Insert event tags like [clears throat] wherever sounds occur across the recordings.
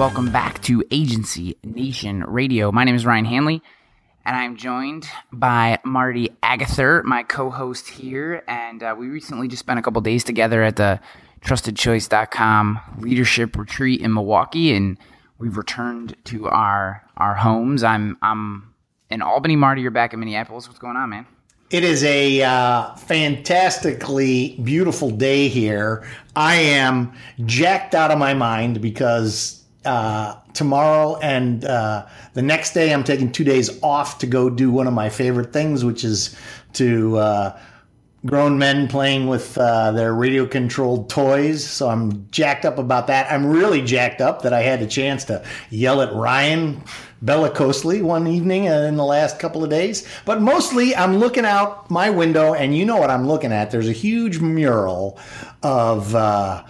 Welcome back to Agency Nation Radio. My name is Ryan Hanley, and I'm joined by Marty Agather, my co-host here. And uh, we recently just spent a couple days together at the TrustedChoice.com leadership retreat in Milwaukee, and we've returned to our our homes. I'm I'm in Albany. Marty, you're back in Minneapolis. What's going on, man? It is a uh, fantastically beautiful day here. I am jacked out of my mind because uh, tomorrow and uh, the next day I'm taking two days off to go do one of my favorite things, which is to uh, grown men playing with uh, their radio controlled toys. So I'm jacked up about that. I'm really jacked up that I had a chance to yell at Ryan bellicosely one evening in the last couple of days. But mostly I'm looking out my window and you know what I'm looking at. There's a huge mural of uh,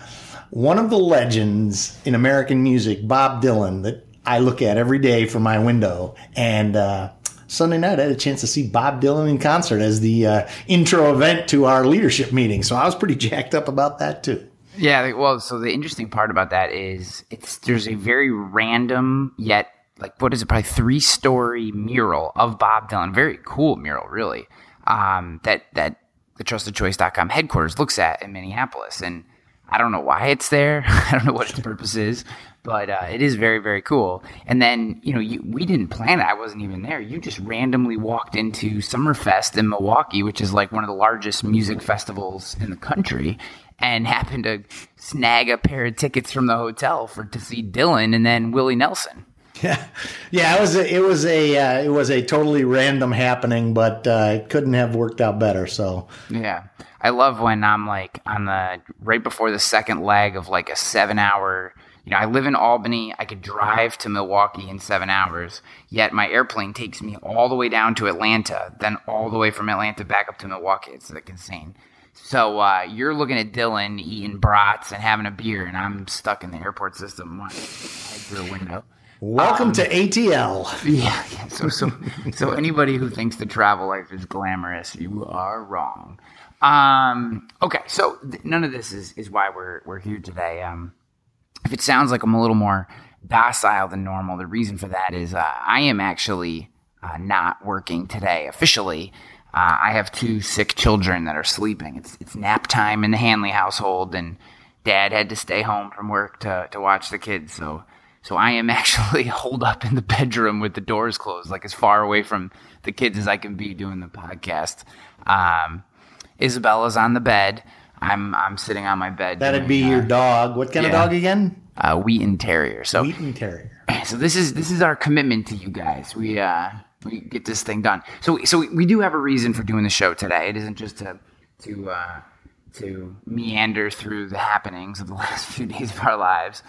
one of the legends in American music, Bob Dylan, that I look at every day from my window. And, uh, Sunday night, I had a chance to see Bob Dylan in concert as the uh, intro event to our leadership meeting. So I was pretty jacked up about that too. Yeah, well, so the interesting part about that is it's there's a very random yet like what is it probably three story mural of Bob Dylan, very cool mural, really. Um, that that the TrustedChoice.com headquarters looks at in Minneapolis, and I don't know why it's there. [laughs] I don't know what its purpose is, but uh, it is very very cool. And then you know you, we didn't plan it. I wasn't even there. You just randomly walked into Summerfest in Milwaukee, which is like one of the largest music festivals in the country, and happened to snag a pair of tickets from the hotel for to see Dylan and then Willie Nelson. Yeah, yeah. It was a, it was a uh, it was a totally random happening, but uh, it couldn't have worked out better. So yeah, I love when I'm like on the right before the second leg of like a seven hour you know, I live in Albany. I could drive to Milwaukee in seven hours, yet my airplane takes me all the way down to Atlanta, then all the way from Atlanta back up to Milwaukee. It's like insane. So uh, you're looking at Dylan eating brats and having a beer, and I'm stuck in the airport system through a window. Welcome um, to ATL. Yeah. So so so anybody who thinks the travel life is glamorous, you are wrong. Um, okay, so th- none of this is, is why we're we're here today. Um, if it sounds like I'm a little more docile than normal, the reason for that is uh, I am actually uh, not working today officially. Uh, I have two sick children that are sleeping. It's it's nap time in the Hanley household, and Dad had to stay home from work to to watch the kids. So so I am [laughs] actually holed up in the bedroom with the doors closed, like as far away from the kids as I can be doing the podcast. Um, Isabella's on the bed. I'm I'm sitting on my bed. That'd doing, be your uh, dog. What kind yeah, of dog again? Uh, Wheaten Terrier. So Wheaten Terrier. [laughs] So this is this is our commitment to you guys. We uh we get this thing done. So so we, we do have a reason for doing the show today. It isn't just to to uh, to meander through the happenings of the [laughs] last few days of our lives.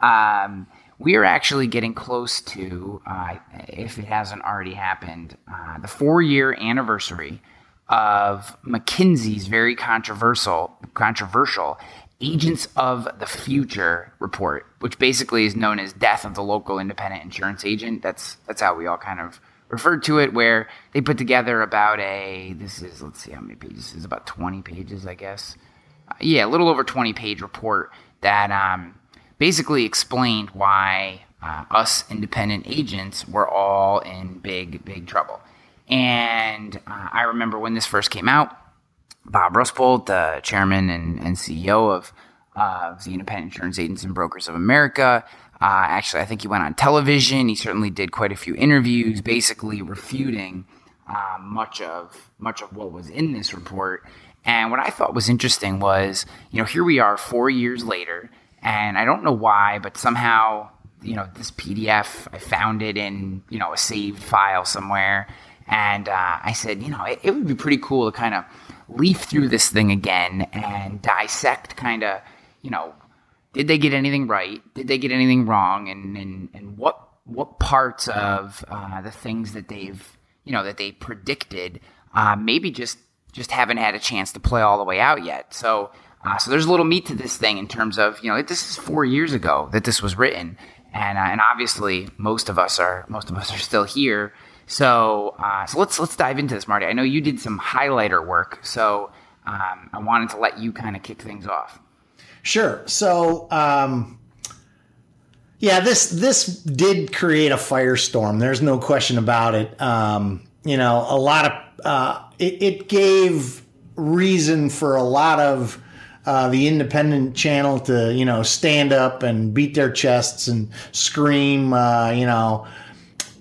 Um, we are actually getting close to, uh, if it hasn't already happened, uh, the four year anniversary of McKinsey's very controversial controversial Agents of the Future report, which basically is known as Death of the Local Independent Insurance Agent. That's that's how we all kind of referred to it, where they put together about a this is let's see how many pages this is about twenty pages, I guess. Uh, yeah, a little over twenty page report that um, basically explained why uh, us independent agents were all in big big trouble. And uh, I remember when this first came out, Bob Rusbuldt, the chairman and, and CEO of uh, the Independent Insurance Agents and Brokers of America, uh, actually, I think he went on television. He certainly did quite a few interviews, basically refuting uh, much of much of what was in this report. And what I thought was interesting was, you know, here we are four years later, and I don't know why, but somehow, you know, this PDF, I found it in, you know, a saved file somewhere, and uh, I said, you know, it, it would be pretty cool to kind of leaf through this thing again and dissect kind of, you know, did they get anything right? Did they get anything wrong? And, and, and what, what parts of uh, the things that they've, you know, that they predicted uh, maybe just, just haven't had a chance to play all the way out yet. So, uh, so there's a little meat to this thing in terms of, you know, this is four years ago that this was written. And, uh, and obviously most of us are, most of us are still here so, uh, so let's let's dive into this, Marty. I know you did some highlighter work, so um, I wanted to let you kind of kick things off. Sure. So, um, Yeah, this this did create a firestorm. There's no question about it. Um, you know, a lot of uh, it, it gave reason for a lot of uh, the independent channel to you know stand up and beat their chests and scream. Uh, you know,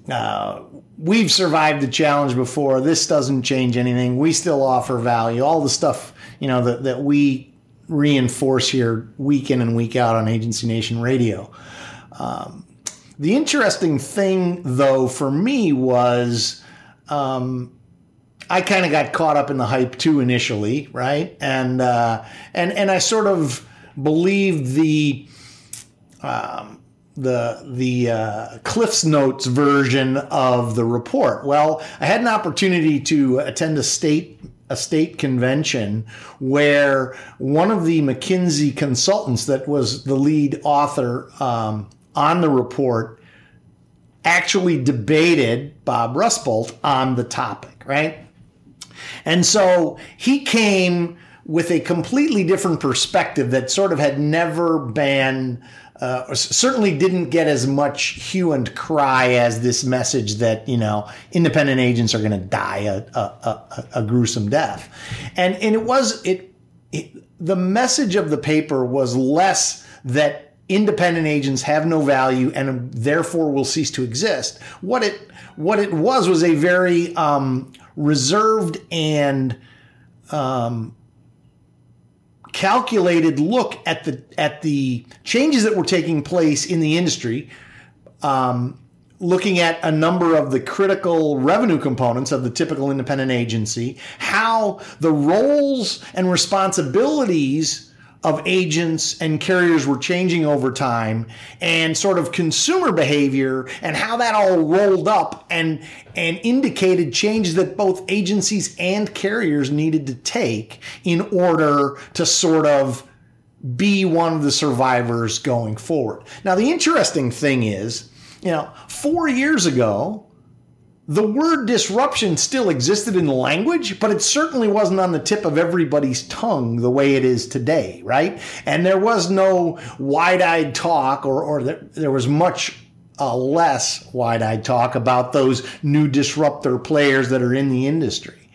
uh, we've survived the challenge before. This doesn't change anything. We still offer value. All the stuff you know that that we reinforce here week in and week out on Agency Nation Radio. Um, the interesting thing, though, for me was um, I kind of got caught up in the hype too initially, right? And uh, and and I sort of believed the um, the the uh, Cliff's Notes version of the report. Well, I had an opportunity to attend a state a state convention where one of the McKinsey consultants that was the lead author um, on the report actually debated Bob Rusbuldt on the topic, right? And so he came with a completely different perspective that sort of had never been, uh, certainly didn't get as much hue and cry as this message that, you know, independent agents are going to die a, a, a, a, gruesome death. And, and it was, it, it, the message of the paper was less that independent agents have no value and therefore will cease to exist. What it what it was was a very um, reserved and um, calculated look at the at the changes that were taking place in the industry. Um, looking at a number of the critical revenue components of the typical independent agency, how the roles and responsibilities of agents and carriers were changing over time and sort of consumer behavior and how that all rolled up and and indicated changes that both agencies and carriers needed to take in order to sort of be one of the survivors going forward. Now the interesting thing is, you know, 4 years ago, the word disruption still existed in the language, but it certainly wasn't on the tip of everybody's tongue the way it is today, right? And there was no wide eyed talk, or, or there, was much uh, less wide eyed talk about those new disruptor players that are in the industry.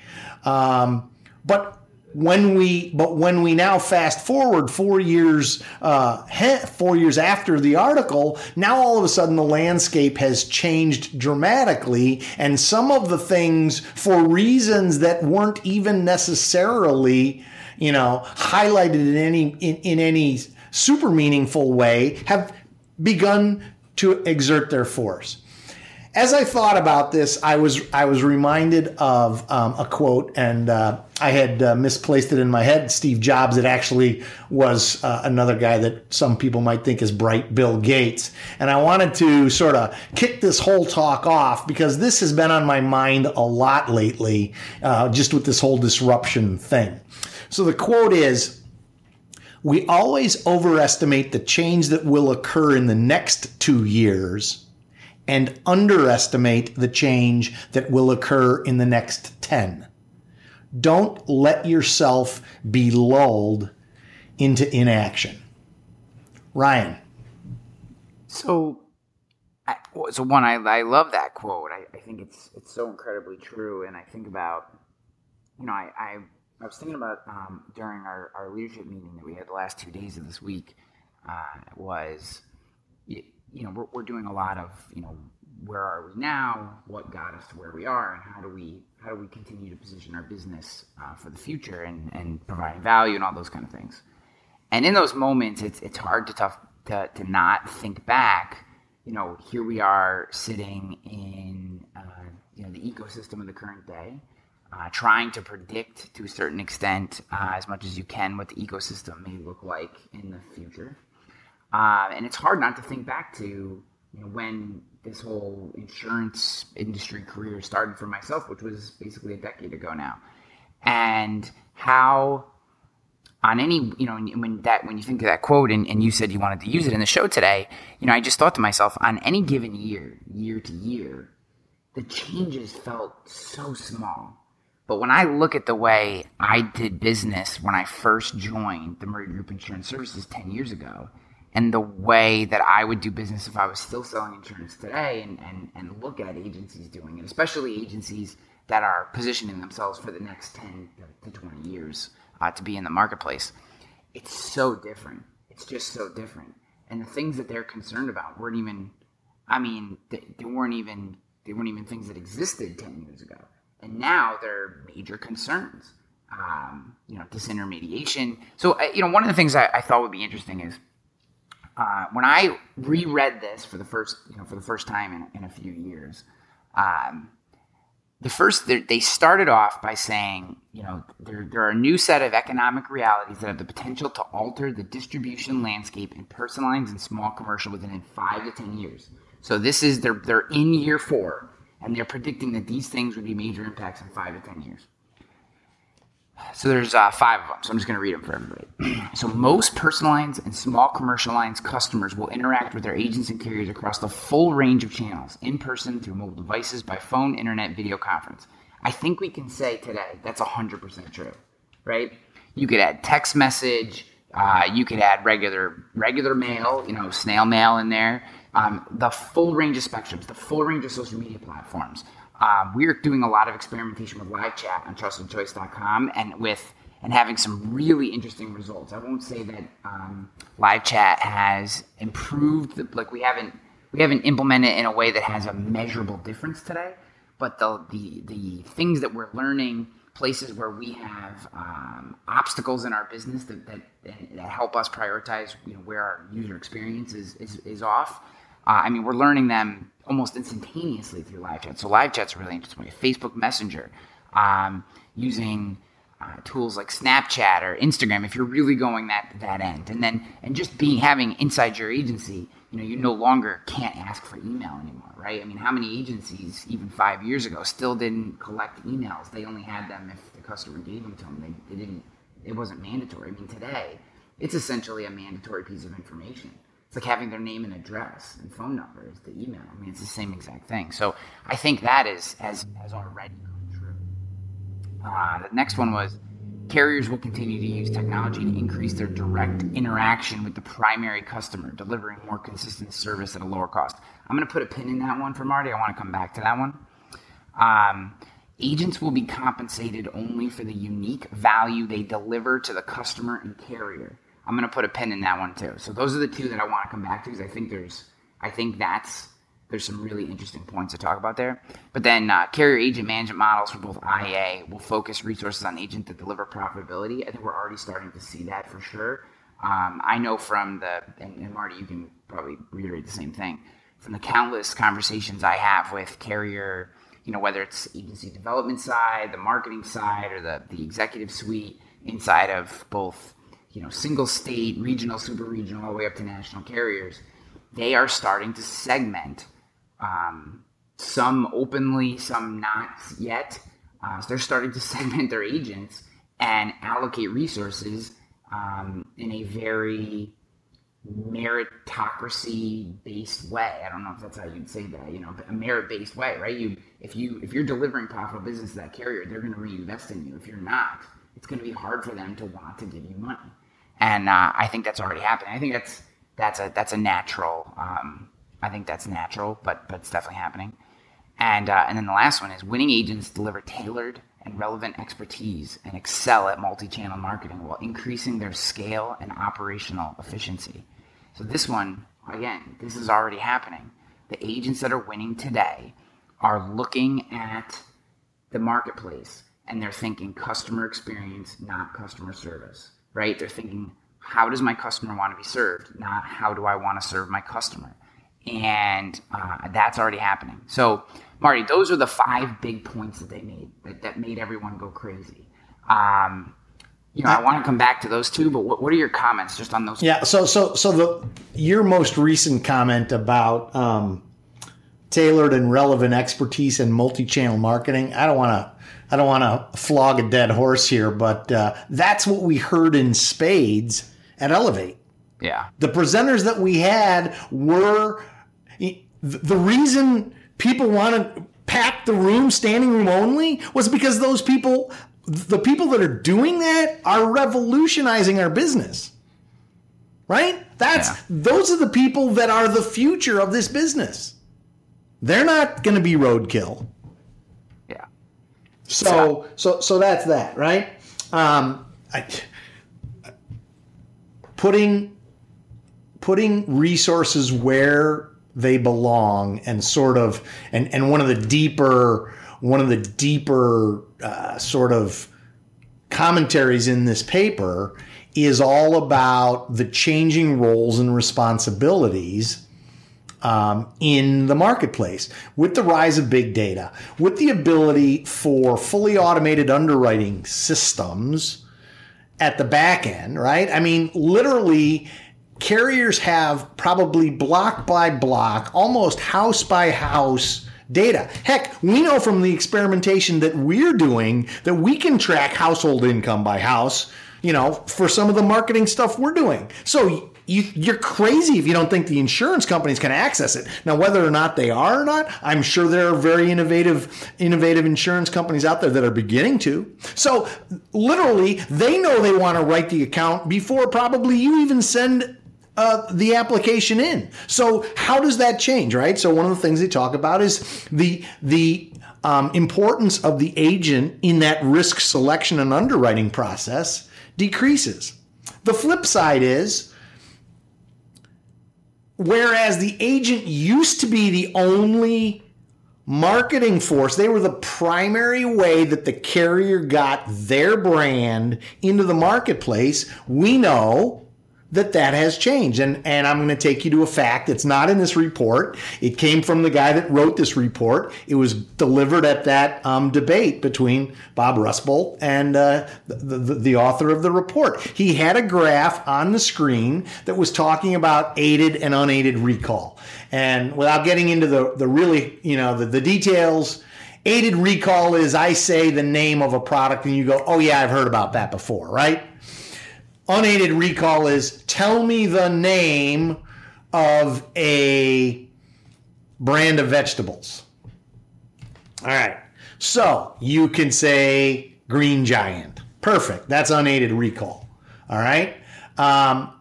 Um, but when we but when we now fast forward four years uh, four years after the article now all of a sudden the landscape has changed dramatically and some of the things for reasons that weren't even necessarily you know highlighted in any in, in any super meaningful way have begun to exert their force as I thought about this, I was I was reminded of um, a quote, and uh, I had uh, misplaced it in my head. Steve Jobs. It actually was uh, another guy that some people might think is bright, Bill Gates. And I wanted to sort of kick this whole talk off because this has been on my mind a lot lately, uh, just with this whole disruption thing. So the quote is. We always overestimate the change that will occur in the next two years and underestimate the change that will occur in the next 10. Don't let yourself be lulled into inaction. Ryan. So, so one, I, I love that quote. I, I think it's it's so incredibly true. And I think about, you know, I, I, I was thinking about um, during our, our leadership meeting that we had the last two days of this week uh, was you know, we're, we're doing a lot of, you know, where are we now? What got us to where we are, and how do we how do we continue to position our business uh, for the future and and providing value and all those kind of things. And in those moments, it's it's hard to tough to, to not think back. You know, here we are sitting in uh, you know the ecosystem of the current day, uh, trying to predict to a certain extent uh, as much as you can what the ecosystem may look like in the future. Uh, and it's hard not to think back to you know, when this whole insurance industry career started for myself, which was basically a decade ago now, and how on any you know when that when you think of that quote and, and you said you wanted to use it in the show today, you know I just thought to myself on any given year, year to year, the changes felt so small. But when I look at the way I did business when I first joined the Murray Group Insurance Services 10 years ago, and the way that I would do business if I was still selling insurance today and, and, and look at agencies doing it, especially agencies that are positioning themselves for the next 10 to 20 years uh, to be in the marketplace. It's so different. It's just so different. And the things that they're concerned about weren't even, I mean, they, they weren't even, they weren't even things that existed 10 years ago. And now they're major concerns. Um, you know, disintermediation. So, you know, one of the things I, I thought would be interesting is uh, when I reread this for the first, you know, for the first time in, in a few years, um, the first they started off by saying, you know, there, there are a new set of economic realities that have the potential to alter the distribution landscape in personal lines and small commercial within five to ten years. So this is they're they're in year four, and they're predicting that these things would be major impacts in five to ten years. So there's uh, five of them. So I'm just going to read them for everybody. [clears throat] so most personal lines and small commercial lines customers will interact with their agents and carriers across the full range of channels, in person, through mobile devices, by phone, internet, video conference. I think we can say today that's 100% true, right? You could add text message. Uh, you could add regular regular mail, you know, snail mail in there. Um, the full range of spectrums, the full range of social media platforms. Um, we're doing a lot of experimentation with live chat on trustedchoice.com and with and having some really interesting results. I won't say that um, live chat has improved. The, like we haven't we haven't implemented it in a way that has a measurable difference today. But the the the things that we're learning, places where we have um, obstacles in our business that, that that help us prioritize, you know, where our user experience is is, is off. Uh, I mean, we're learning them almost instantaneously through live chat. So live chat's really interesting. Facebook Messenger, um, using uh, tools like Snapchat or Instagram if you're really going that that end, and then and just being having inside your agency, you know, you no longer can't ask for email anymore, right? I mean, how many agencies even five years ago still didn't collect emails? They only had them if the customer gave them to them. They, they didn't. It wasn't mandatory. I mean, today it's essentially a mandatory piece of information. It's like having their name and address and phone number is the email. I mean, it's the same exact thing. So I think that is has has already come true. Uh, the next one was carriers will continue to use technology to increase their direct interaction with the primary customer, delivering more consistent service at a lower cost. I'm going to put a pin in that one for Marty. I want to come back to that one. Um, agents will be compensated only for the unique value they deliver to the customer and carrier. I'm going to put a pin in that one too. So those are the two that I want to come back to because I think there's, I think that's there's some really interesting points to talk about there. But then uh, carrier agent management models for both IA will focus resources on agent that deliver profitability. I think we're already starting to see that for sure. Um, I know from the and, and Marty, you can probably reiterate the same thing from the countless conversations I have with carrier, you know, whether it's agency development side, the marketing side, or the the executive suite inside of both you know, single state, regional, super regional, all the way up to national carriers, they are starting to segment. Um, some openly, some not yet. Uh, so they're starting to [laughs] segment their agents and allocate resources um, in a very meritocracy based way. I don't know if that's how you'd say that, you know, a merit based way, right? You if you if you're delivering profitable business to that carrier, they're going to reinvest in you. If you're not, it's going to be hard for them to want to give you money and uh, I think that's already happening. I think that's that's a that's a natural. Um, I think that's natural, but but it's definitely happening. And uh, and then the last one is winning agents deliver tailored and relevant expertise and excel at multi-channel marketing while increasing their scale and operational efficiency. So this one, again, this is already happening. The agents that are winning today are looking at the marketplace and they're thinking customer experience, not customer service right? They're thinking, how does my customer want to be served? Not how do I want to serve my customer? And uh, that's already happening. So, Marty, those are the five big points that they made that, that made everyone go crazy. Um, you know, I want to come back to those two, but what, what are your comments just on those? Yeah. So, so, so the your most recent comment about um, tailored and relevant expertise in multi-channel marketing. I don't want to I don't want to flog a dead horse here, but uh, that's what we heard in spades at Elevate. Yeah. The presenters that we had were the reason people wanted to pack the room, standing room only, was because those people, the people that are doing that, are revolutionizing our business right? That's Yeah. those are the people that are the future of this business. They're not going to be roadkill. So so so that's that, right? Um, I, putting putting resources where they belong and sort of and and one of the deeper one of the deeper uh, sort of commentaries in this paper is all about the changing roles and responsibilities um, in the marketplace with the rise of big data, with the ability for fully automated underwriting systems at the back end, right? I mean, literally, carriers have probably block by block, almost house by house data. Heck, we know from the experimentation that we're doing that we can track household income by house, you know, for some of the marketing stuff we're doing. So you, you're crazy if you don't think the insurance companies can access it. Now, whether or not they are or not, I'm sure there are very innovative, innovative insurance companies out there that are beginning to. So, literally, they know they want to write the account before probably you even send uh, the application in. So, how does that change, right? So, one of the things they talk about is the the um, importance of the agent in that risk selection and underwriting process decreases. The flip side is whereas the agent used to be the only marketing force, they were the primary way that the carrier got their brand into the marketplace. We know that that has changed. And, and I'm going to take you to a fact that's not in this report. It came from the guy that wrote this report. It was delivered at that um, debate between Bob Rusbuldt and uh, the, the, the author of the report. He had a graph on the screen that was talking about aided and unaided recall. And without getting into the, the really, you know, the, the details, aided recall is I say the name of a product and you go, oh yeah, I've heard about that before, right? Unaided recall is tell me the name of a brand of vegetables. All right. So you can say Green Giant. Perfect. That's unaided recall. All right. Um,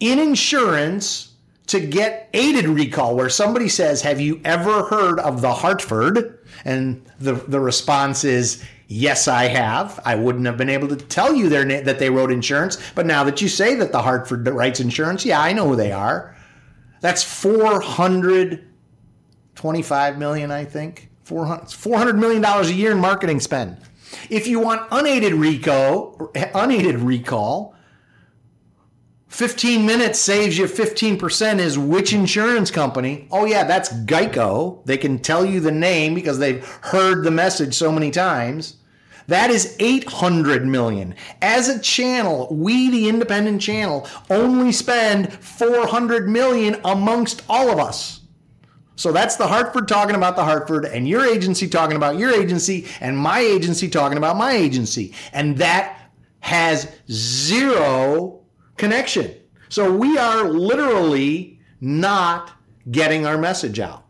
in insurance, to get aided recall, where somebody says, Have you ever heard of the Hartford? And the, the response is, Yes, I have. I wouldn't have been able to tell you their na- that they wrote insurance, but now that you say that the Hartford writes insurance, yeah, I know who they are. That's 425 million, I think. 400, 400 million dollars a year in marketing spend. If you want unaided recall, unaided recall, 15 minutes saves you 15% is which insurance company? Oh, yeah, that's Geico. They can tell you the name because they've heard the message so many times. That is 800 million. As a channel, we, the independent channel, only spend 400 million amongst all of us. So that's the Hartford talking about the Hartford, and your agency talking about your agency, and my agency talking about my agency. And that has zero connection. So we are literally not getting our message out.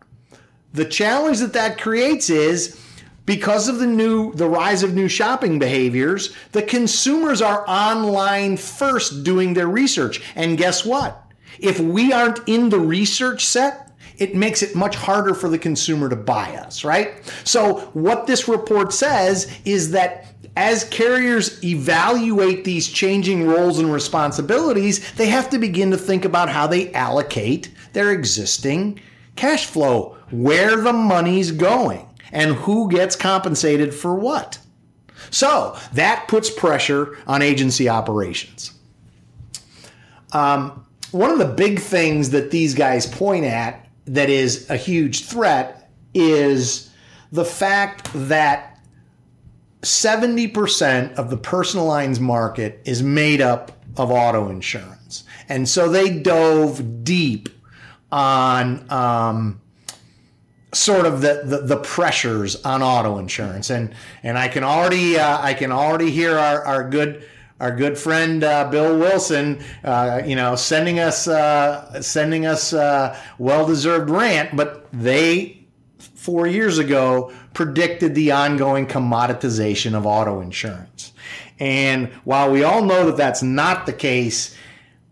The challenge that that creates is because of the new the rise of new shopping behaviors, the consumers are online first doing their research. And guess what? If we aren't in the research set, it makes it much harder for the consumer to buy us, right? So, what this report says is that as carriers evaluate these changing roles and responsibilities, they have to begin to think about how they allocate their existing cash flow, where the money's going, and who gets compensated for what. So, that puts pressure on agency operations. Um, one of the big things that these guys point at that is a huge threat is the fact that 70% of the personal lines market is made up of auto insurance. And so they dove deep on um, sort of the, the, the pressures on auto insurance. And and I can already uh, I can already hear our, our good our good friend uh, Bill Wilson, uh, you know, sending us uh, sending us uh, well-deserved rant, but they four years ago predicted the ongoing commoditization of auto insurance. And while we all know that that's not the case,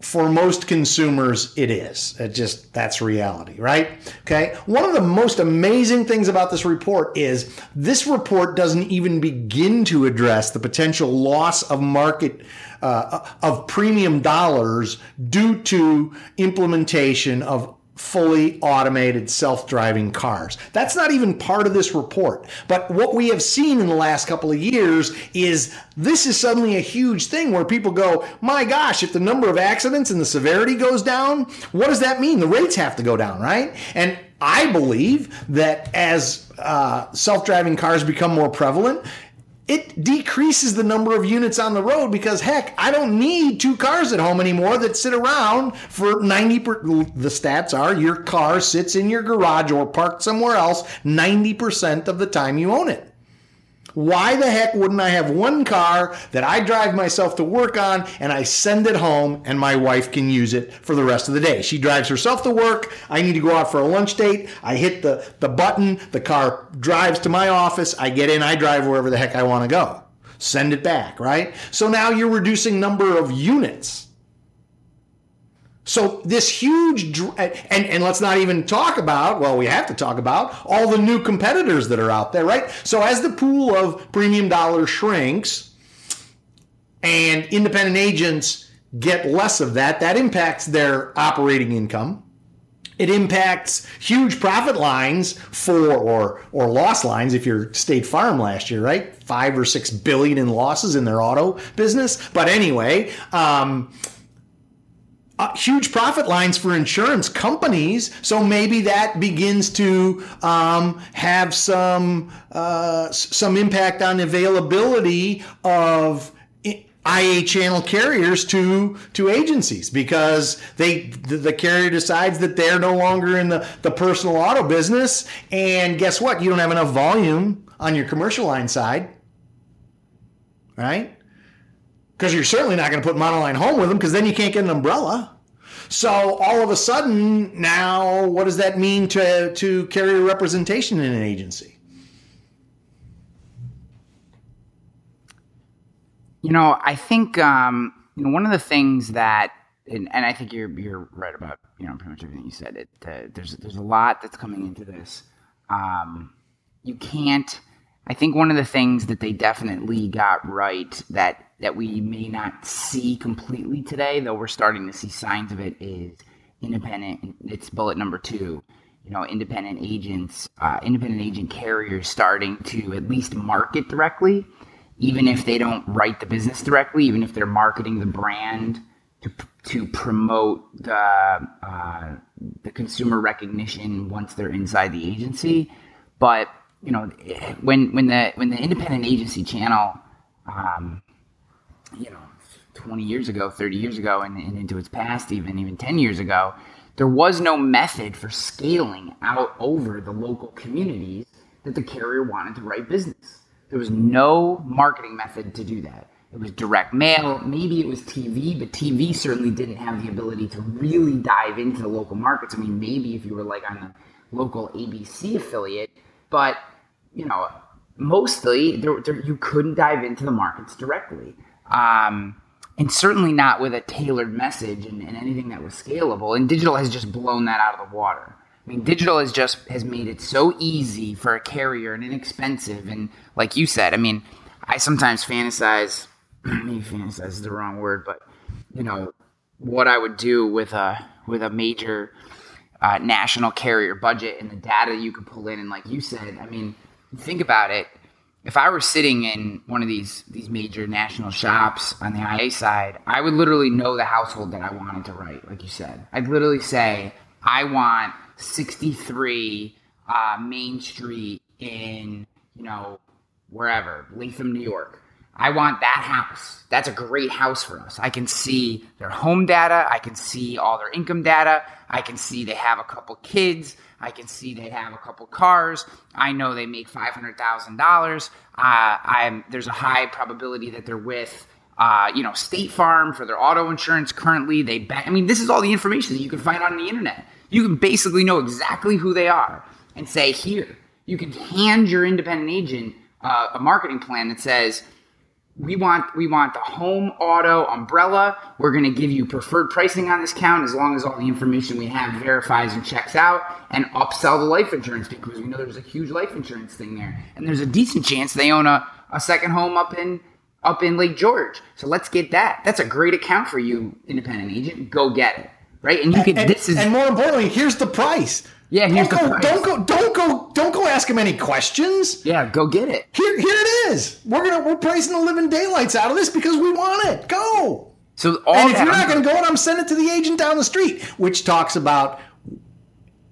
for most consumers, it is. It just that's reality, right? Okay. One of the most amazing things about this report is this report doesn't even begin to address the potential loss of market uh, of premium dollars due to implementation of fully automated self-driving cars. That's not even part of this report. But what we have seen in the last couple of years is this is suddenly a huge thing where people go, "My gosh, if the number of accidents and the severity goes down, what does that mean? The rates have to go down, right?" And I believe that as uh, self-driving cars become more prevalent, it decreases the number of units on the road because heck, I don't need two cars at home anymore that sit around for 90 per, the stats are your car sits in your garage or parked somewhere else 90% of the time you own it. Why the heck wouldn't I have one car that I drive myself to work on and I send it home and my wife can use it for the rest of the day? She drives herself to work. I need to go out for a lunch date. I hit the, the button. The car drives to my office. I get in. I drive wherever the heck I want to go. Send it back, right? So now you're reducing number of units so this huge, and, and let's not even talk about, well, we have to talk about all the new competitors that are out there, right? So as the pool of premium dollars shrinks and independent agents get less of that, that impacts their operating income. It impacts huge profit lines for or or loss lines if you're State Farm last year, right? Five or six billion in losses in their auto business. But anyway, um, uh, huge profit lines for insurance companies. So maybe that begins to um, have some uh, some impact on availability of IA channel carriers to to agencies because they the, the, carrier decides that they're no longer in the, the personal auto business. And guess what? You don't have enough volume on your commercial line side. Right because you're certainly not going to put monoline home with them because then you can't get an umbrella. So all of a sudden, now what does that mean to, to carrier representation in an agency? You know, I think um, you know one of the things that, and, and, I think you're you're right about you know pretty much everything you said. It uh, there's there's a lot that's coming into this. Um, you can't. I think one of the things that they definitely got right that that we may not see completely today, though we're starting to see signs of it, is independent. It's bullet number two. You know, independent agents, uh, independent agent carriers starting to at least market directly, even if they don't write the business directly, even if they're marketing the brand to to promote the uh, the consumer recognition once they're inside the agency. But you know, when when the when the independent agency channel um, you know, 20 years ago, 30 years ago, and, and into its past, even even 10 years ago, there was no method for scaling out over the local communities that the carrier wanted to write business. There was no marketing method to do that. It was direct mail, maybe it was TV, but TV certainly didn't have the ability to really dive into the local markets. I mean, maybe if you were like on the local ABC affiliate, but you know, mostly there, there, you couldn't dive into the markets directly um, and certainly not with a tailored message and, and, anything that was scalable. And digital has just blown that out of the water. I mean, digital has just has made it so easy for a carrier and inexpensive. And like you said, I mean, I sometimes fantasize. [clears throat] Maybe fantasize is the wrong word, but you know what I would do with a with a major uh, national carrier budget and the data you could pull in. And like you said, I mean, think about it if I were sitting in one of these these major national shops on the IA side, I would literally know the household that I wanted to write, like you said. I'd literally say, I want 63 uh, Main Street in, you know, wherever, Latham, New York. I want that house. That's a great house for us. I can see their home data. I can see all their income data. I can see they have a couple kids. I can see they have a couple cars. I know they make five hundred thousand uh, dollars. I'm there's a high probability that they're with. Uh, you know, State Farm for their auto insurance currently. They, I mean, this is all the information that you can find on the internet. You can basically know exactly who they are and say, here, you can hand your independent agent uh, a marketing plan that says, we want we want the home auto umbrella. We're going to give you preferred pricing on this count as long as all the information we have verifies and checks out, and upsell the life insurance because we know there's a huge life insurance thing there, and there's a decent chance they own a, a second home up in up in Lake George. So let's get that. That's a great account for you, independent agent. Go get it, right? And you can. And, this is and more importantly, here's the price. Yeah, here's don't the go, price. Don't go, don't go, don't go. Ask him any questions. yeah, go get it. Here, here it is. We're gonna we're pricing the living daylights out of this because we want it. Go. So all and if that you're not going to go, and I'm sending it to the agent down the street, which talks about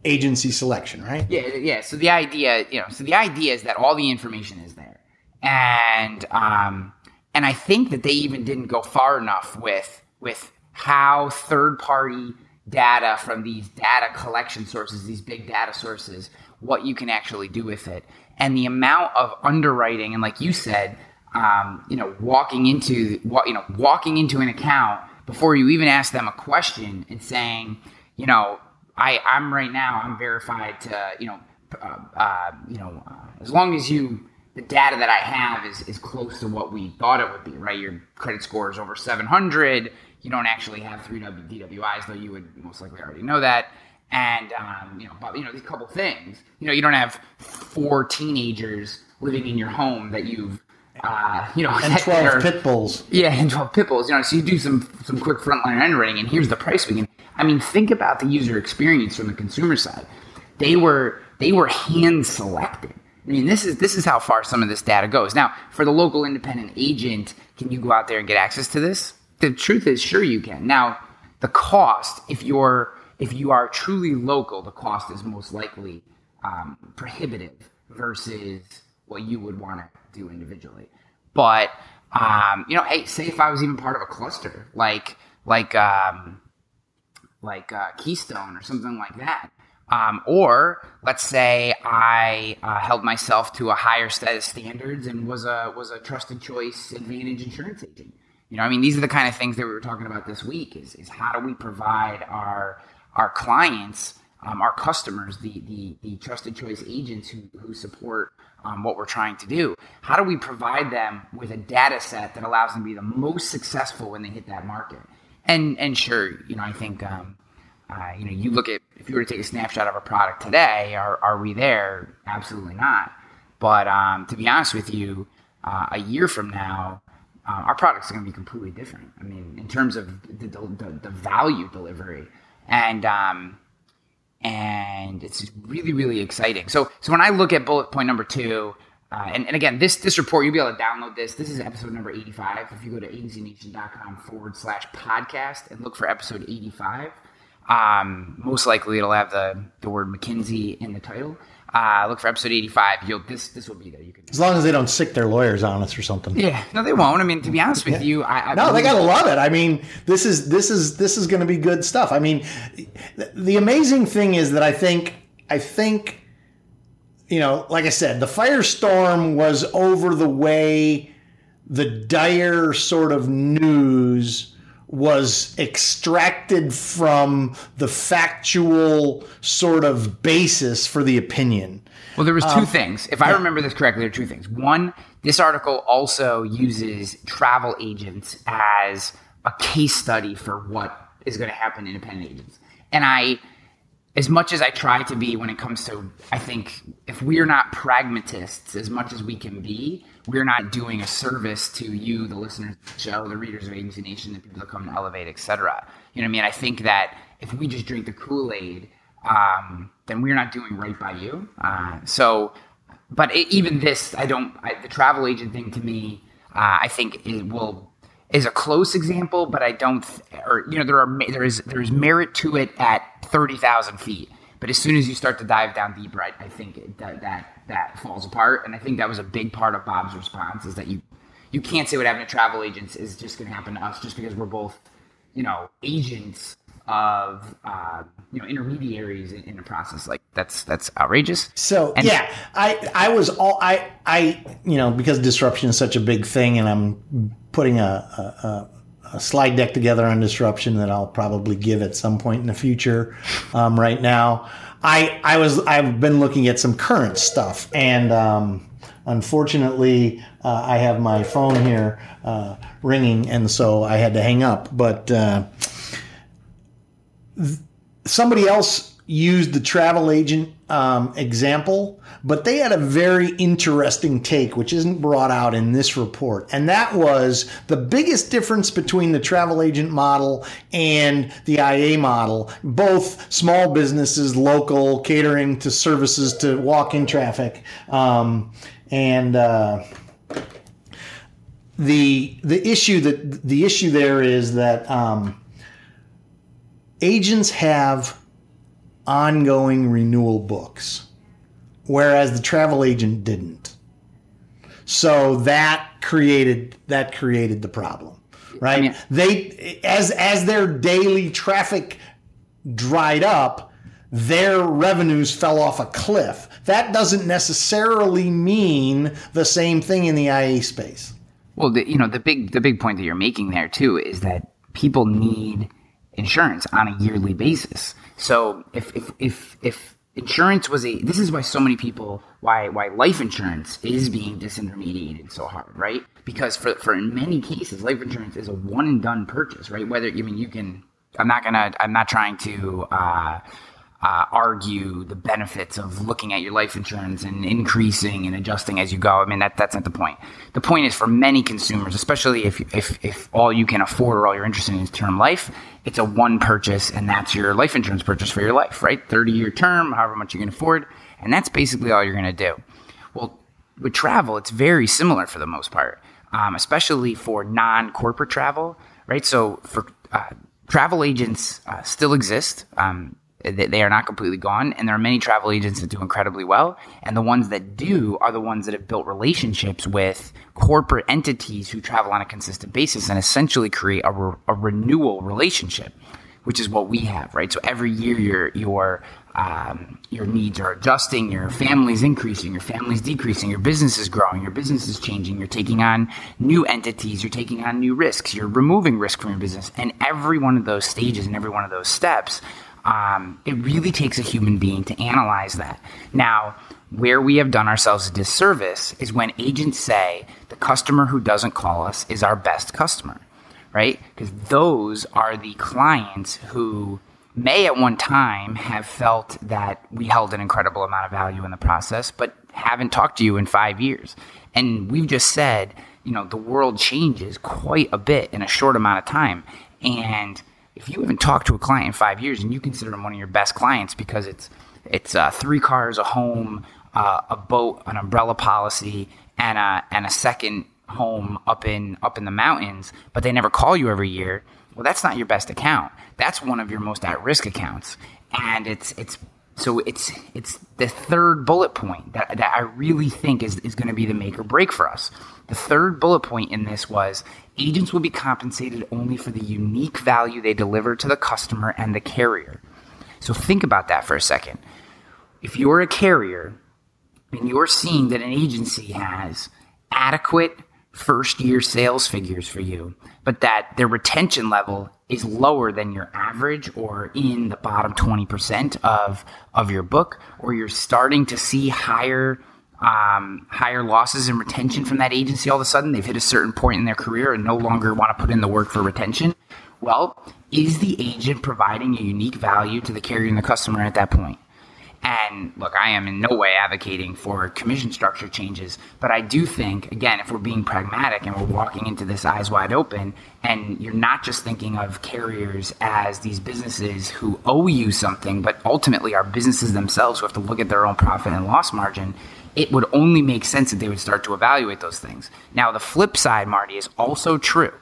agency selection, right? Yeah, yeah. So the idea, you know, so the idea is that all the information is there, and um, and I think that they even didn't go far enough with with how third party data from these data collection sources, these big data sources, what you can actually do with it, and the amount of underwriting, and like you said, um, you know, walking into what you know, walking into an account before you even ask them a question and saying, you know, I, I'm right now. I'm verified to you know, uh, uh, you know, uh, as long as you the data that I have is is close to what we thought it would be. Right, your credit score is over 700. You don't actually have three W DWIs, though you would most likely already know that. And um, you know, but you know, these couple things. You know, you don't have four teenagers living in your home that you've. Uh, you know, And [laughs] 12 are- pit bulls. yeah, and 12 pit bulls. You know, so you do some some quick frontline underwriting, and here's the price we can. I mean, think about the user experience from the consumer side. They were they were hand selected. I mean, this is this is how far some of this data goes. Now, for the local independent agent, can you go out there and get access to this? The truth is, sure you can. Now, the cost, if you're if you are truly local, the cost is most likely um, prohibitive versus what you would want to do individually. But um, you know, hey, say if I was even part of a cluster, like like um, like uh, Keystone or something like that. Um, or let's say I uh, held myself to a higher set of standards and was a was a trusted choice advantage insurance agent. You know, I mean, these are the kind of things that we were talking about this week. Is, is how do we provide our our clients, um, our customers, the, the the trusted choice agents who who support um, what we're trying to do? How do we provide them with a data set that allows them to be the most successful when they hit that market? And and sure, you know, I think um, uh, you know, you look at if you were to take a snapshot of a product today, are are we there? Absolutely not. But um, to be honest with you, uh, a year from now, uh, our products are going to be completely different. I mean, in terms of the the, the value delivery, and um, and it's really really exciting. So so when I look at bullet point number two. Uh, and, and again, this this report you'll be able to download this. This is episode number eighty five. If you go to agencynation.com forward slash podcast and look for episode eighty five, um, most likely it'll have the, the word McKinsey in the title. Uh, look for episode eighty five. You'll this this will be there. You can. As long as they don't sic their lawyers on us or something. Yeah, no, they won't. I mean, to be honest with you, I, I No, they gotta love it. I mean, this is this is this is going to be good stuff. I mean, th- the amazing thing is that I think I think you know, like I said, the firestorm was over the way the dire sort of news was extracted from the factual sort of basis for the opinion. Well, there was two um, things. If I remember this correctly, there are two things. One, this article also uses travel agents as a case study for what is going to happen to independent agents. And I, as much as I try to be when it comes to, I think if we're not pragmatists as much as we can be, we're not doing a service to you, the listeners of the show, the readers of Agency Nation, the people that come to Elevate, et cetera. You know what I mean? I think that if we just drink the Kool Aid, um, then we're not doing right by you. Uh, so, but it, even this, I don't. I, the travel agent thing to me, uh, I think it will is a close example, but I don't. th- Or you know, there are there is there is merit to it at thirty thousand feet. But as soon as you start to dive down deeper, I, I think it, that that that falls apart. And I think that was a big part of Bob's response is that you you can't say what happened to travel agents is just going to happen to us just because we're both you know agents of uh, you know intermediaries in, in the process. Like that's that's outrageous. So And- yeah, I I was all I I you know because disruption is such a big thing, and I'm putting a, a, a slide deck together on disruption that I'll probably give at some point in the future. Um, right now, I I was I've been looking at some current stuff, and um, unfortunately, uh, I have my phone here uh, ringing, and so I had to hang up. But uh, th- somebody else used the travel agent um, example, but they had a very interesting take, which isn't brought out in this report. And that was the biggest difference between the travel agent model and the IA model. Both small businesses, local, catering to services to walk in traffic. Um, and, uh, the the issue that the issue there is that um, agents have ongoing renewal books, whereas the travel agent didn't. So that created that created the problem, right? I mean, they as as their daily traffic dried up, their revenues fell off a cliff. That doesn't necessarily mean the same thing in the IA space. Well, the, you know the big the big point that you're making there too is that people need insurance on a yearly basis. So if if if if insurance was a this is why so many people why why life insurance is being disintermediated so hard, right? Because for for in many cases life insurance is a one and done purchase, right? Whether I mean you can I'm not gonna I'm not trying to uh uh, argue the benefits of looking at your life insurance and increasing and adjusting as you go. I mean, that, that's not the point. The point is for many consumers, especially if, if, if all you can afford or all you're interested in is term life, it's a one purchase and that's your life insurance purchase for your life, right? 30 year term, however much you can afford. And that's basically all you're going to do. Well, with travel, it's very similar for the most part, um, especially for non corporate travel, right? So for uh, travel agents uh, still exist. Um, they are not completely gone, and there are many travel agents that do incredibly well. And the ones that do are the ones that have built relationships with corporate entities who travel on a consistent basis and essentially create a, re- a renewal relationship, which is what we have, right? So every year your your um, your needs are adjusting, your family's increasing, your family's decreasing, your business is growing, your business is changing, you're taking on new entities, you're taking on new risks, you're removing risk from your business, and every one of those stages and every one of those steps um, it really takes a human being to analyze that. Now, where we have done ourselves a disservice is when agents say the customer who doesn't call us is our best customer, right? Because those are the clients who may at one time have felt that we held an incredible amount of value in the process, but haven't talked to you in five years. And we've just said, you know, the world changes quite a bit in a short amount of time. And if you haven't talked to a client in five years and you consider them one of your best clients because it's it's uh, three cars, a home, uh, a boat, an umbrella policy, and a and a second home up in up in the mountains, but they never call you every year. Well, that's not your best account. That's one of your most at risk accounts, and it's it's so it's it's the third bullet point that, that I really think is, is going to be the make or break for us. The third bullet point in this was agents will be compensated only for the unique value they deliver to the customer and the carrier. So think about that for a second. If you're a carrier and you're seeing that an agency has adequate first year sales figures for you, but that their retention level is lower than your average or in the bottom 20% of, of your book, or you're starting to see higher um, higher losses and retention from that agency all of a sudden, they've hit a certain point in their career and no longer want to put in the work for retention. Well, is the agent providing a unique value to the carrier and the customer at that point? And look, I am in no way advocating for commission structure changes, but I do think, again, if we're being pragmatic and we're walking into this eyes wide open, and you're not just thinking of carriers as these businesses who owe you something, but ultimately are businesses themselves who have to look at their own profit and loss margin, it would only make sense that they would start to evaluate those things. Now, the flip side, Marty, is also true.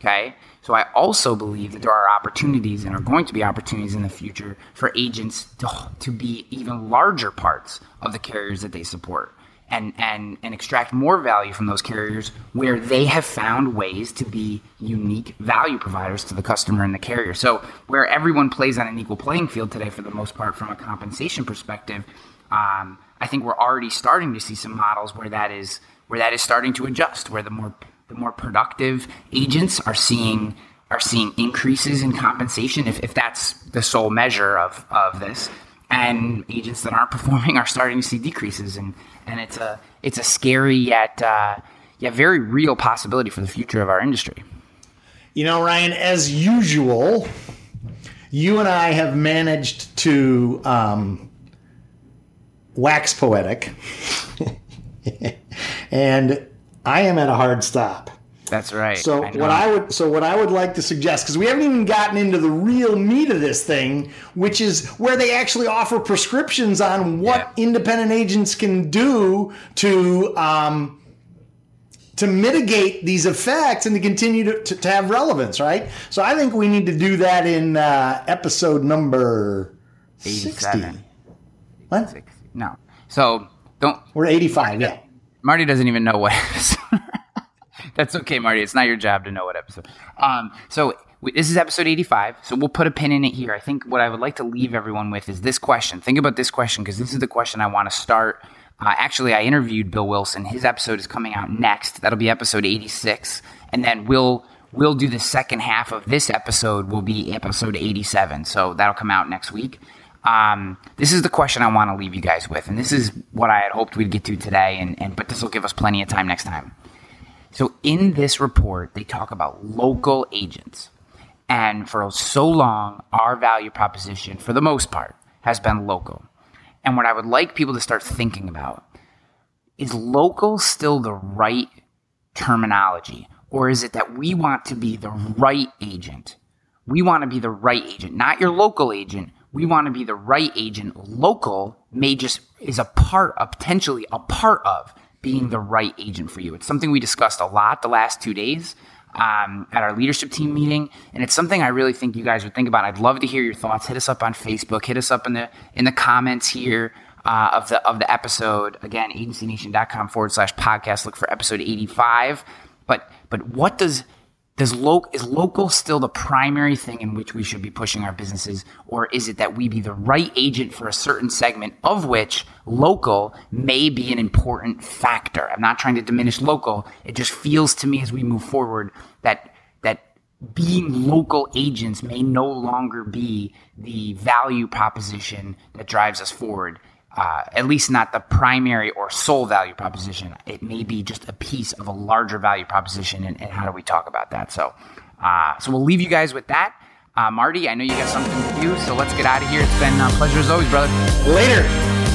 Okay. So I also believe that there are opportunities and are going to be opportunities in the future for agents to, to be even larger parts of the carriers that they support and, and, and extract more value from those carriers where they have found ways to be unique value providers to the customer and the carrier. So where everyone plays on an equal playing field today for the most part from a compensation perspective, um, I think we're already starting to see some models where that is where that is starting to adjust, where the more the more productive agents are seeing are seeing increases in compensation if, if that's the sole measure of, of this and agents that aren't [laughs] performing are starting to see decreases, and and it's a it's a scary yet uh, yet very real possibility for the future of our industry. You know, Ryan, as usual, you and I have managed to um, wax poetic, and I am at a hard stop. That's right. So I what I would so what I would like to suggest because we haven't even gotten into the real meat of this thing, which is where they actually offer prescriptions on what yeah. independent agents can do to um, to mitigate these effects and to continue to, to, to, have relevance, right? So I think we need to do that in uh, episode number 60. What? 60. No. So don't. We're 85, yeah. Marty doesn't even know what [laughs] episode. [laughs] That's okay, Marty. It's not your job to know what episode. Um, so this is episode 85. So we'll put a pin in it here. I think what I would like to leave everyone with is this question. Think about this question because this is the question I want to start. Uh, actually, I interviewed Bill Wilson. His episode is coming out next. That'll be episode 86. And then we'll we'll do the second half of this episode will be episode 87. So that'll come out next week. Um, this is the question I want to leave you guys with, and this is what I had hoped we'd get to today, and, and but this will give us plenty of time next time. So in this report, they talk about local agents. And for so long, our value proposition, for the most part, has been local. And what I would like people to start thinking about is local still the right terminology? Or is it that we want to be the right agent? We want to be the right agent, not your local agent. We want to be the right agent. Local may just is a part, of, potentially a part of being the right agent for you. It's something we discussed a lot the last two days um, at our leadership team meeting, and it's something I really think you guys would think about. I'd love to hear your thoughts. Hit us up on Facebook. Hit us up in the in the comments here. Uh, of the of the episode again agencynation.com forward slash podcast look for episode 85 but but what does does lo- is local still the primary thing in which we should be pushing our businesses? Or is it that we be the right agent for a certain segment of which local may be an important factor? I'm not trying to diminish local. It just feels to me as we move forward that that being local agents may no longer be the value proposition that drives us forward uh, at least not the primary or sole value proposition. It may be just a piece of a larger value proposition, and, and how do we talk about that? So, uh, so we'll leave you guys with that. Uh, Marty, I know you got something to do, so let's get out of here. It's been a pleasure as always, brother. Later.